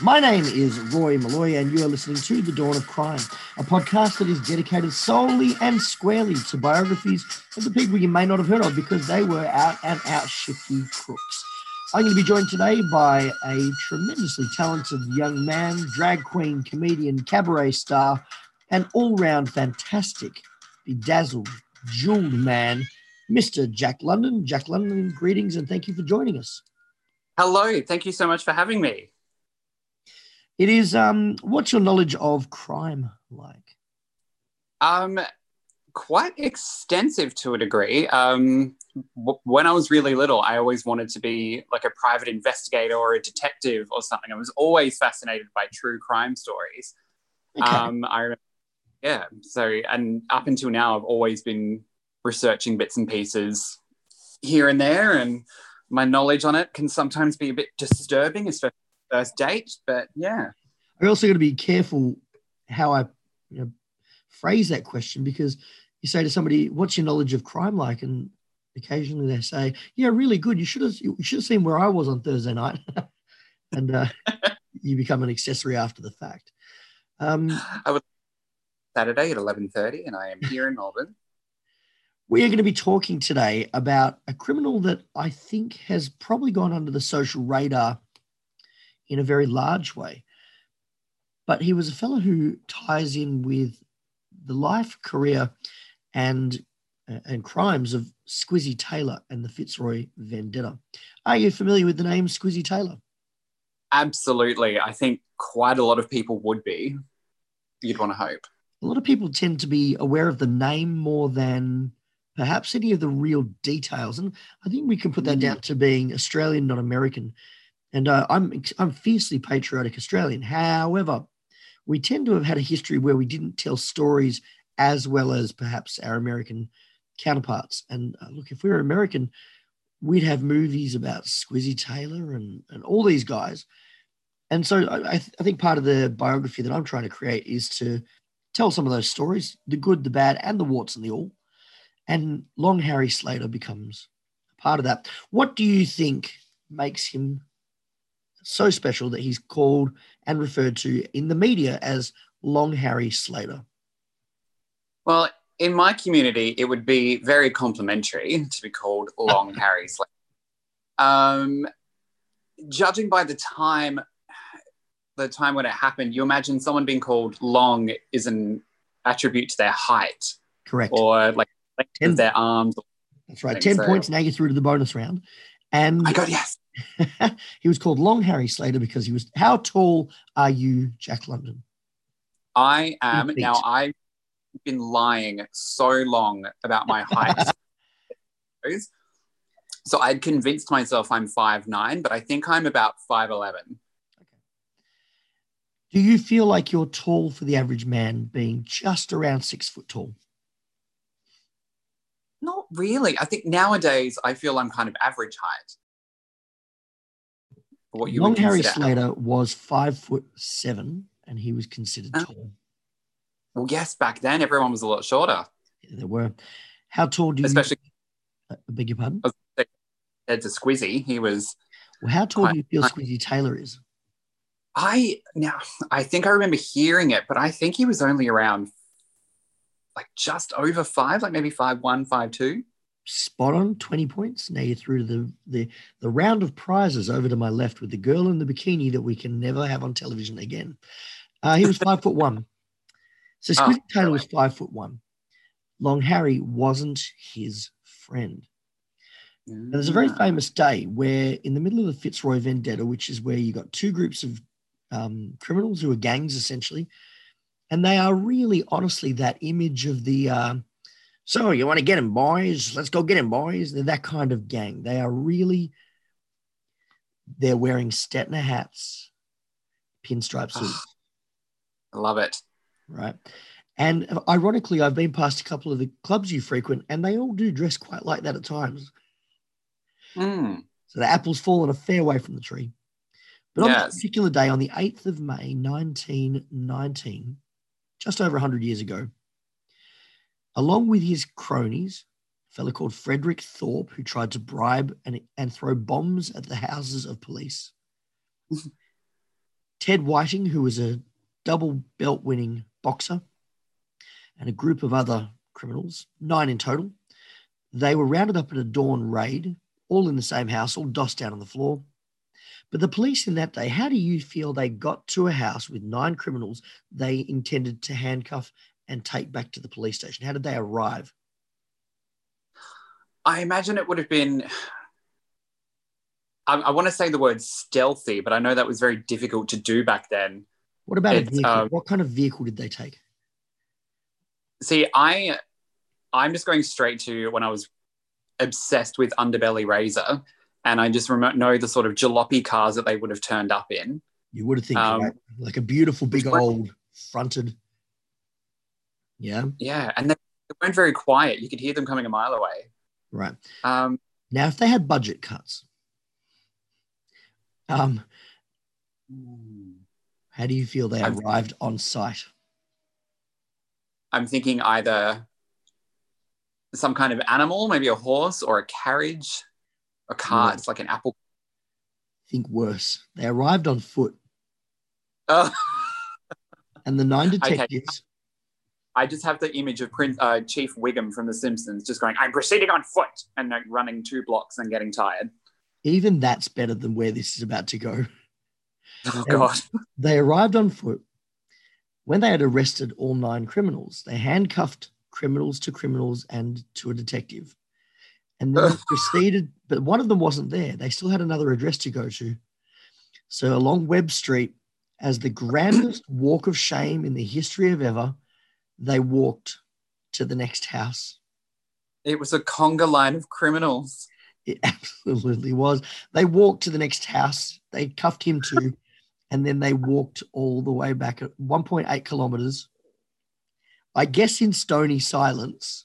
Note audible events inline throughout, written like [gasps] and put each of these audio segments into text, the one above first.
My name is Roy Maloy, and you are listening to The Dawn of Crime, a podcast that is dedicated solely and squarely to biographies of the people you may not have heard of because they were out and out shifty crooks. I'm going to be joined today by a tremendously talented young man, drag queen, comedian, cabaret star, and all round fantastic, bedazzled, jeweled man, Mr. Jack London. Jack London, greetings and thank you for joining us. Hello, thank you so much for having me. It is, um, what's your knowledge of crime like? Um, quite extensive to a degree. Um, w- when I was really little, I always wanted to be like a private investigator or a detective or something. I was always fascinated by true crime stories. Okay. Um, I remember, yeah. So, and up until now, I've always been researching bits and pieces here and there, and my knowledge on it can sometimes be a bit disturbing, especially first date. But yeah, I also got to be careful how I you know, phrase that question because you say to somebody, "What's your knowledge of crime like?" and occasionally they say, "Yeah, really good. You should have you should have seen where I was on Thursday night," [laughs] and uh, [laughs] you become an accessory after the fact. Um, I was Saturday at eleven thirty, and I am here in Melbourne. We are going to be talking today about a criminal that I think has probably gone under the social radar in a very large way. But he was a fellow who ties in with the life, career, and uh, and crimes of Squizzy Taylor and the Fitzroy Vendetta. Are you familiar with the name Squizzy Taylor? Absolutely, I think quite a lot of people would be. You'd want to hope. A lot of people tend to be aware of the name more than perhaps any of the real details, and I think we can put that Mm. down to being Australian, not American. And uh, I'm I'm fiercely patriotic Australian. However, we tend to have had a history where we didn't tell stories as well as perhaps our American counterparts. And uh, look, if we were American, we'd have movies about Squizzy Taylor and and all these guys. And so I, I th- I think part of the biography that I'm trying to create is to tell some of those stories, the good, the bad, and the warts and the all. And Long Harry Slater becomes a part of that. What do you think makes him so special that he's called and referred to in the media as Long Harry Slater? Well, in my community, it would be very complimentary to be called Long [laughs] Harry Slater. Um, judging by the time, the time when it happened, you imagine someone being called long is an attribute to their height Correct. or like length Ten- their arms. That's right. 10 so. points. Now you're through to the bonus round. And I got yes. [laughs] he was called Long Harry Slater because he was. How tall are you, Jack London? I am now. I've been lying so long about my height. [laughs] so I'd convinced myself I'm five nine, but I think I'm about five eleven. Do you feel like you're tall for the average man, being just around six foot tall? Really. I think nowadays I feel I'm kind of average height. What you Long Harry. Slater was five foot seven, and he was considered Oh. tall. Well, yes, back then everyone was a lot shorter, There were. How tall do you? especially uh, I beg your pardon. compared to Squizzy. He was. Well, how tall do you feel Squizzy Taylor is? I now I think I remember hearing it, but I think he was only around like just over five, like maybe five one, five two. Spot on, twenty points. Now you're through to the the the round of prizes over to my left with the girl in the bikini that we can never have on television again. Uh, he was five foot one. So Oh, Squizzy Taylor was five foot one. Long Harry wasn't his friend. And there's a very famous day where, in the middle of the Fitzroy Vendetta, which is where you got two groups of um, criminals who are gangs essentially, and they are really, honestly, that image of the. Um, so you want to get him, boys? Let's go get him, boys. They're that kind of gang. They are really. They're wearing Stetson hats, pinstripe suits, I love it. right? And ironically, I've been past a couple of the clubs you frequent, and they all do dress quite like that at times. Mm. So the apple's fallen a fair way from the tree. But on Yes. that particular day, on the 8th of May, 1919, just over 100 years ago, along with his cronies a fellow called Frederick Thorpe, who tried to bribe and, and throw bombs at the houses of police. [laughs] Ted Whiting, who was a double belt winning boxer, and a group of other criminals, nine in total. They were rounded up in a dawn raid, all in the same house, all dossed down on the floor. But the police in that day, how do you feel they got to a house with nine criminals they intended to handcuff and take back to the police station? How did they arrive? I imagine it would have been. I, I want to say the word stealthy, but I know that was very difficult to do back then. What about It's, a vehicle? um, what kind of vehicle did they take? See, I, I'm just going straight to when I was obsessed with Underbelly Razor, and I just remo- know the sort of jalopy cars that they would have turned up in. You would have think Um, right? like a beautiful big old fronted. Yeah, Yeah, and they, they weren't very quiet. You could hear them coming a mile away. right. Um, Now, if they had budget cuts, um, how do you feel they I'm- arrived on site? I'm thinking either some kind of animal, maybe a horse or a carriage, a cart, it's like an apple. Think worse. They arrived on foot, Oh, [laughs] and the nine Okay. detectives. I just have the image of Prince uh, Chief Wiggum from The Simpsons just going, "I'm proceeding on foot," and like running two blocks and getting tired. Even that's better than where this is about to go. Oh Yeah. God! [laughs] They arrived on foot. When they had arrested all nine criminals, they handcuffed criminals to criminals and to a detective. And then they [laughs] proceeded, but one of them wasn't there. They still had another address to go to. So along Webb Street, as the grandest [clears throat] walk of shame in the history of ever, they walked to the next house. It was a conga line of criminals. It [laughs] absolutely was. They walked to the next house. They cuffed him to, and then they walked all the way back at 1.8 kilometers. I guess in stony silence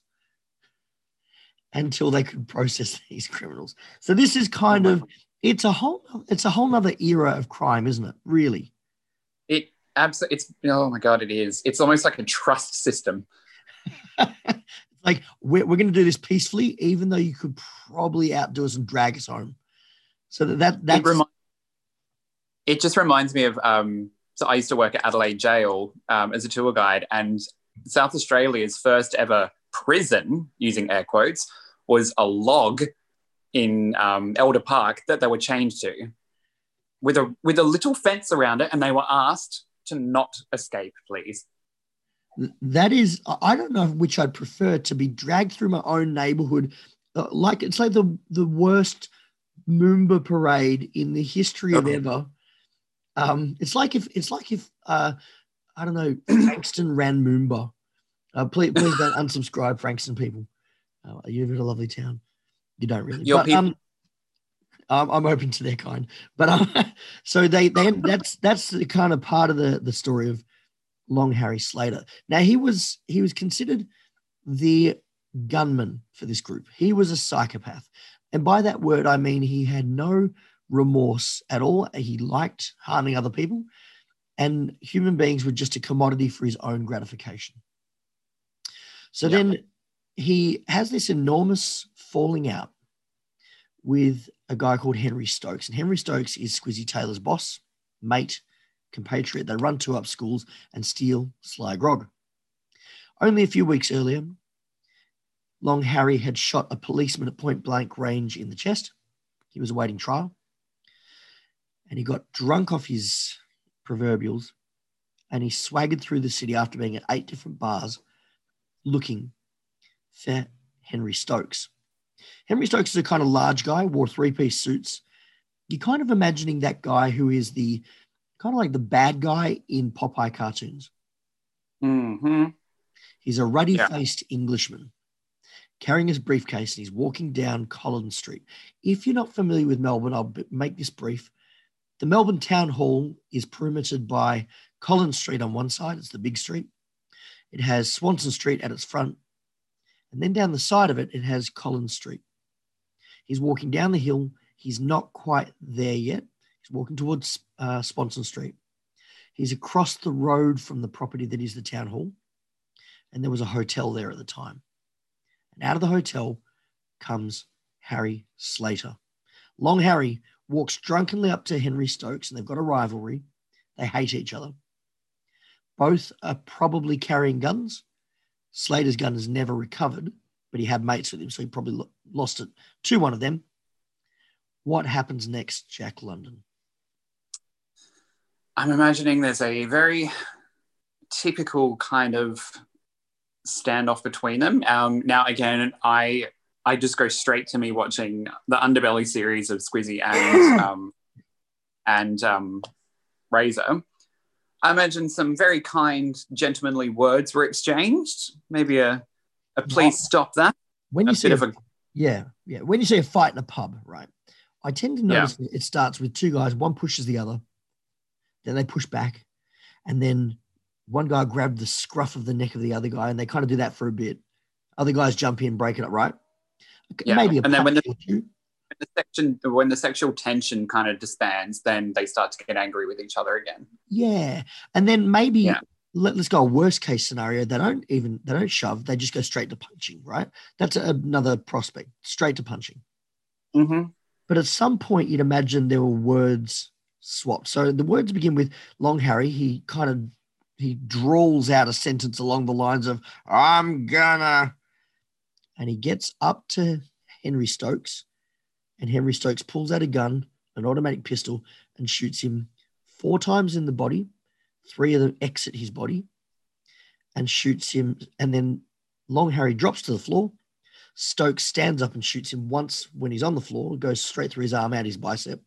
until they could process [laughs] these criminals. So this is kind of it's a whole it's a whole nother era of crime, isn't it? Really. It absolutely. It's oh my God! It is. It's almost like a trust system. [laughs] like we're, we're going to do this peacefully, even though you could probably outdo us and drag us home. So that, that that's it, remi- it just reminds me of um, so I used to work at Adelaide Gaol um, as a tour guide, and South Australia's first ever prison, using air quotes, was a log in um, Elder Park that they were chained to, with a with a little fence around it, and they were asked to not escape, please. that is i don't know which i'd prefer to be dragged through my own neighborhood uh, like it's like the the worst moomba parade in the history of Oh. ever um it's like if it's like if uh i don't know [clears throat] frankston ran moomba uh, please, please don't unsubscribe frankston people uh, you live in a lovely town you don't really Your but, people- um, I'm, I'm open to their kind but um, [laughs] so they they that's that's the kind of part of the the story of Long Harry Slater. Now he was he was considered the gunman for this group. He was a psychopath. And by that word I mean he had no remorse at all. He liked harming other people and human beings were just a commodity for his own gratification. So Yeah. then he has this enormous falling out with a guy called Henry Stokes. And Henry Stokes is Squizzy Taylor's boss, mate, compatriot. They run two up schools and steal Sly Grog. Only a few weeks earlier, Long Harry had shot a policeman at point blank range in the chest. He was awaiting trial. And he got drunk off his proverbials and he swaggered through the city after being at eight different bars looking for Henry Stokes. Henry Stokes is a kind of large guy, wore three piece suits. You're kind of imagining that guy who is the kind of like the bad guy in Popeye cartoons. hmm He's a ruddy faced Englishman carrying his briefcase and he's walking down Collins Street. If you're not familiar with Melbourne, I'll make this brief. The Melbourne Town Hall is perimetered by Collins Street on one side, it's the big street. It has Swanston Street at its front. And then down the side of it, it has Collins Street. He's walking down the hill. He's not quite there yet. He's walking towards uh, Swanston Street. He's across the road from the property that is the town hall and there was a hotel there at the time. And out of the hotel comes Harry Slater. Long Harry walks drunkenly up to Henry Stokes and they've got a rivalry. They hate each other. Both are probably carrying guns. Slater's gun is never recovered, but he had mates with him, so he probably lo- lost it to one of them. What happens next, Jack London? I'm imagining there's a very typical kind of standoff between them. Um, now, again, I I just go straight to me watching the Underbelly series of Squizzy and [clears throat] um, and um, Razor. I imagine some very kind, gentlemanly words were exchanged. Maybe a, a please stop that. When you A see bit a, of a yeah, yeah, when you see a fight in a pub, right? I tend to notice that it starts with two guys, one pushes the other, then they push back, and then one guy grabbed the scruff of the neck of the other guy, and they kind of do that for a bit. Other guys jump in, break it up, right? Yeah, Maybe a and then when the- two. The section when the sexual tension kind of disbands, then they start to get angry with each other again. Yeah, and then maybe Yeah. let, us go a worst case scenario. They don't even they don't shove. They just go straight to punching. Right? That's another prospect. Straight to punching. Mm-hmm. But at some point, you'd imagine there were words swapped. So the words begin with Long Harry. He kind of he drawls out a sentence along the lines of "I'm gonna," and he gets up to Henry Stokes, and Henry Stokes pulls out a gun, an automatic pistol, and shoots him four times in the body. Three of them exit his body, and shoots him. And then Long Harry drops to the floor. Stokes stands up and shoots him once when he's on the floor, goes straight through his arm out his bicep,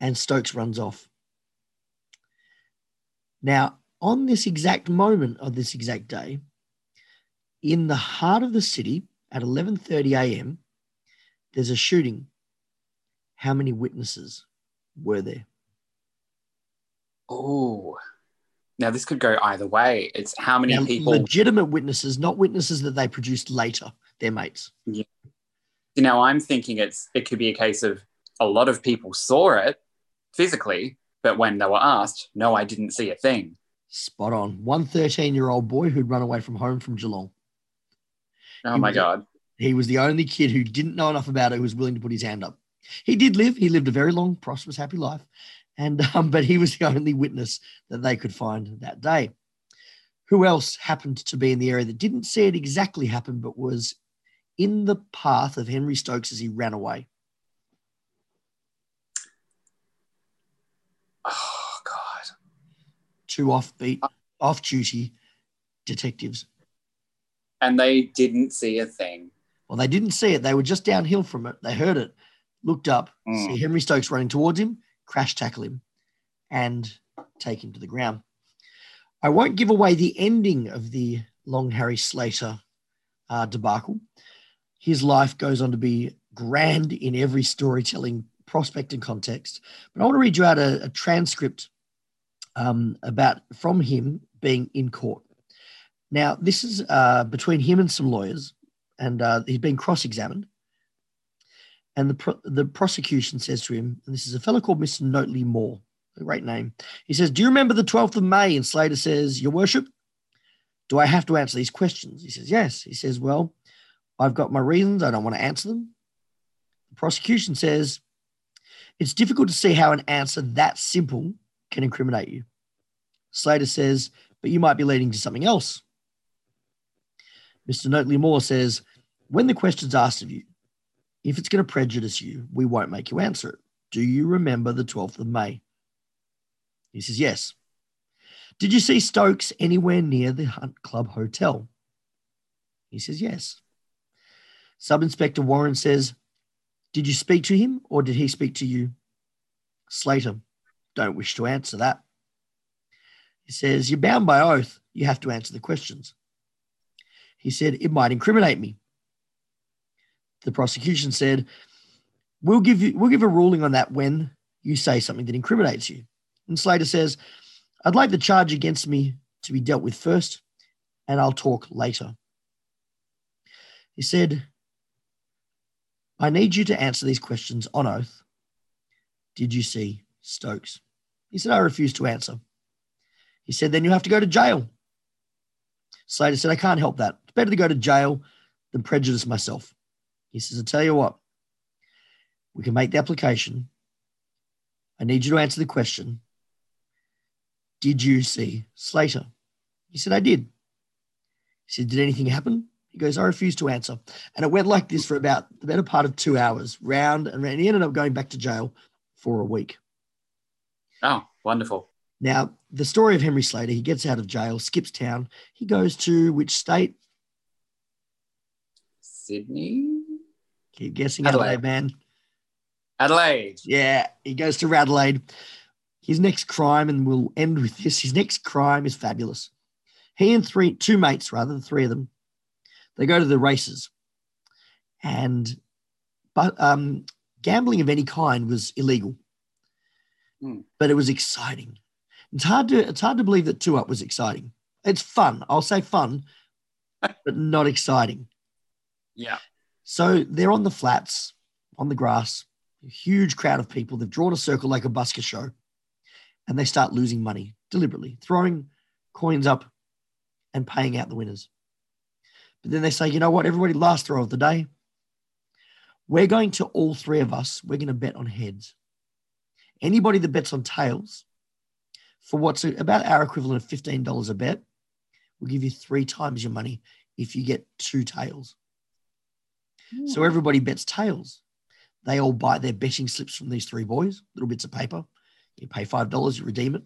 and Stokes runs off. Now, on this exact moment of this exact day, in the heart of the city at 11:30 a.m., there's a shooting. How many witnesses were there? Oh, now this could go either way. It's how many Now, people. legitimate witnesses, not witnesses that they produced later, their mates. Yeah. Now I'm thinking it's it could be a case of a lot of people saw it physically, but when they were asked, no, I didn't see a thing. Spot on. One 13 year old boy who'd run away from home from Geelong. Oh He my god. He was the only kid who didn't know enough about it who was willing to put his hand up. He did live. He lived a very long, prosperous, happy life, and [laughs] um, but he was the only witness that they could find that day. Who else happened to be in the area that didn't see it exactly happen, but was in the path of Henry Stokes as he ran away? Oh god. Two offbeat, off-duty detectives. And they didn't see a thing. Well, they didn't see it. They were just downhill from it. They heard it, looked up, Mm. see Henry Stokes running towards him, crash tackle him, and take him to the ground. I won't give away the ending of the Long Harry Slater uh, debacle. His life goes on to be grand in every storytelling prospect and context. But I want to read you out a, a transcript um, about from him being in court. Now, this is uh, between him and some lawyers, and uh, he's been cross-examined. And the pro- the prosecution says to him, and this is a fellow called Mr. Notley Moore, a great name. He says, "Do you remember the 12th of May?" And Slater says, "Your worship, do I have to answer these questions?" He says, "Yes." He says, "Well, I've got my reasons. I don't want to answer them." The prosecution says, "It's difficult to see how an answer that simple can incriminate you." Slater says, "But you might be leading to something else." Mr. Notley Moore says, "When the question's asked of you, if it's going to prejudice you, we won't make you answer it. Do you remember the 12th of May? He says, Yes. Did you see Stokes anywhere near the Hunt Club Hotel? He says, Yes. Sub Inspector Warren says, Did you speak to him or did he speak to you? Slater, don't wish to answer that. He says, You're bound by oath. You have to answer the questions. He said, It might incriminate me the prosecution said, "We'll give you we'll give a ruling on that when you say something that incriminates you." And Slater says, "I'd like the charge against me to be dealt with first, and I'll talk later." He said, "I need you to answer these questions on oath. Did you see Stokes?" He said, "I refuse to answer." He said, "Then you have to go to jail." Slater said, "I can't help that. Better to go to jail than prejudice myself." He says, I'll tell you what, we can make the application. I need you to answer the question Did you see Slater? He said, I did. He said, Did anything happen? He goes, I refuse to answer. And it went like this for about the better part of two hours, round and round. He ended up going back to jail for a week. Oh, wonderful. Now, the story of Henry Slater, he gets out of jail, skips town. He goes to which state? Sydney? Keep guessing, Adelaide. Adelaide, man. Adelaide. Yeah, he goes to Adelaide. His next crime, and we'll end with this. His next crime is fabulous. He and three, two mates, rather than three of them, they go to the races, and but um, gambling of any kind was illegal, Hmm. but it was exciting. It's hard to it's hard to believe that two up was exciting. It's fun. I'll say fun, [laughs] but not exciting. Yeah. So they're on the flats, on the grass, a huge crowd of people. They've drawn a circle like a busker show, and they start losing money deliberately, throwing coins up and paying out the winners. But then they say, you know what, everybody, last throw of the day. We're going to all three of us, we're going to bet on heads. Anybody that bets on tails, for what's about our equivalent of $15 a bet, we'll give you three times your money if you get two tails. Hmm. So everybody bets tails. They all buy their betting slips from these three boys, little bits of paper. You pay $5, you redeem it.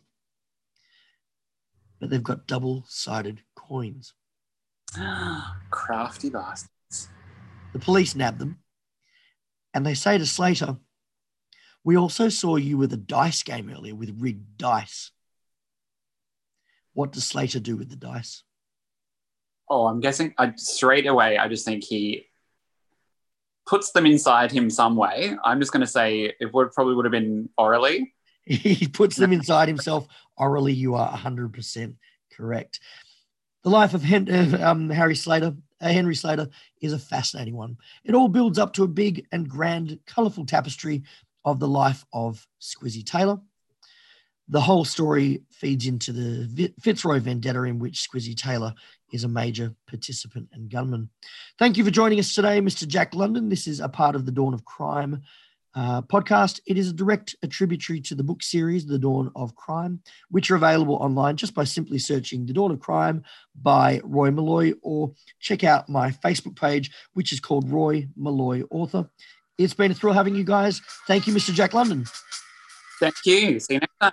But they've got double sided coins. [gasps] Crafty bastards. The police nab them and they say to Slater, We also saw you with a dice game earlier with rigged dice. What does Slater do with the dice? Oh, I'm guessing I, straight away, I just think he puts them inside him some way. I'm just going to say it would probably would have been orally. [laughs] He puts them inside himself. Orally, you are 100% correct. The life of Hen- um, Harry Slater, uh, Henry Slater, is a fascinating one. It all builds up to a big and grand, colourful tapestry of the life of Squizzy Taylor. The whole story feeds into the Fitzroy vendetta, in which Squizzy Taylor is a major participant and gunman. Thank you for joining us today, Mr. Jack London. This is a part of the Dawn of Crime uh, podcast. It is a direct attributary to the book series, The Dawn of Crime, which are available online just by simply searching The Dawn of Crime by Roy Maloy, or check out my Facebook page, which is called Roy Maloy Author. It's been a thrill having you guys. Thank you, Mr. Jack London. Thank you. See you next time.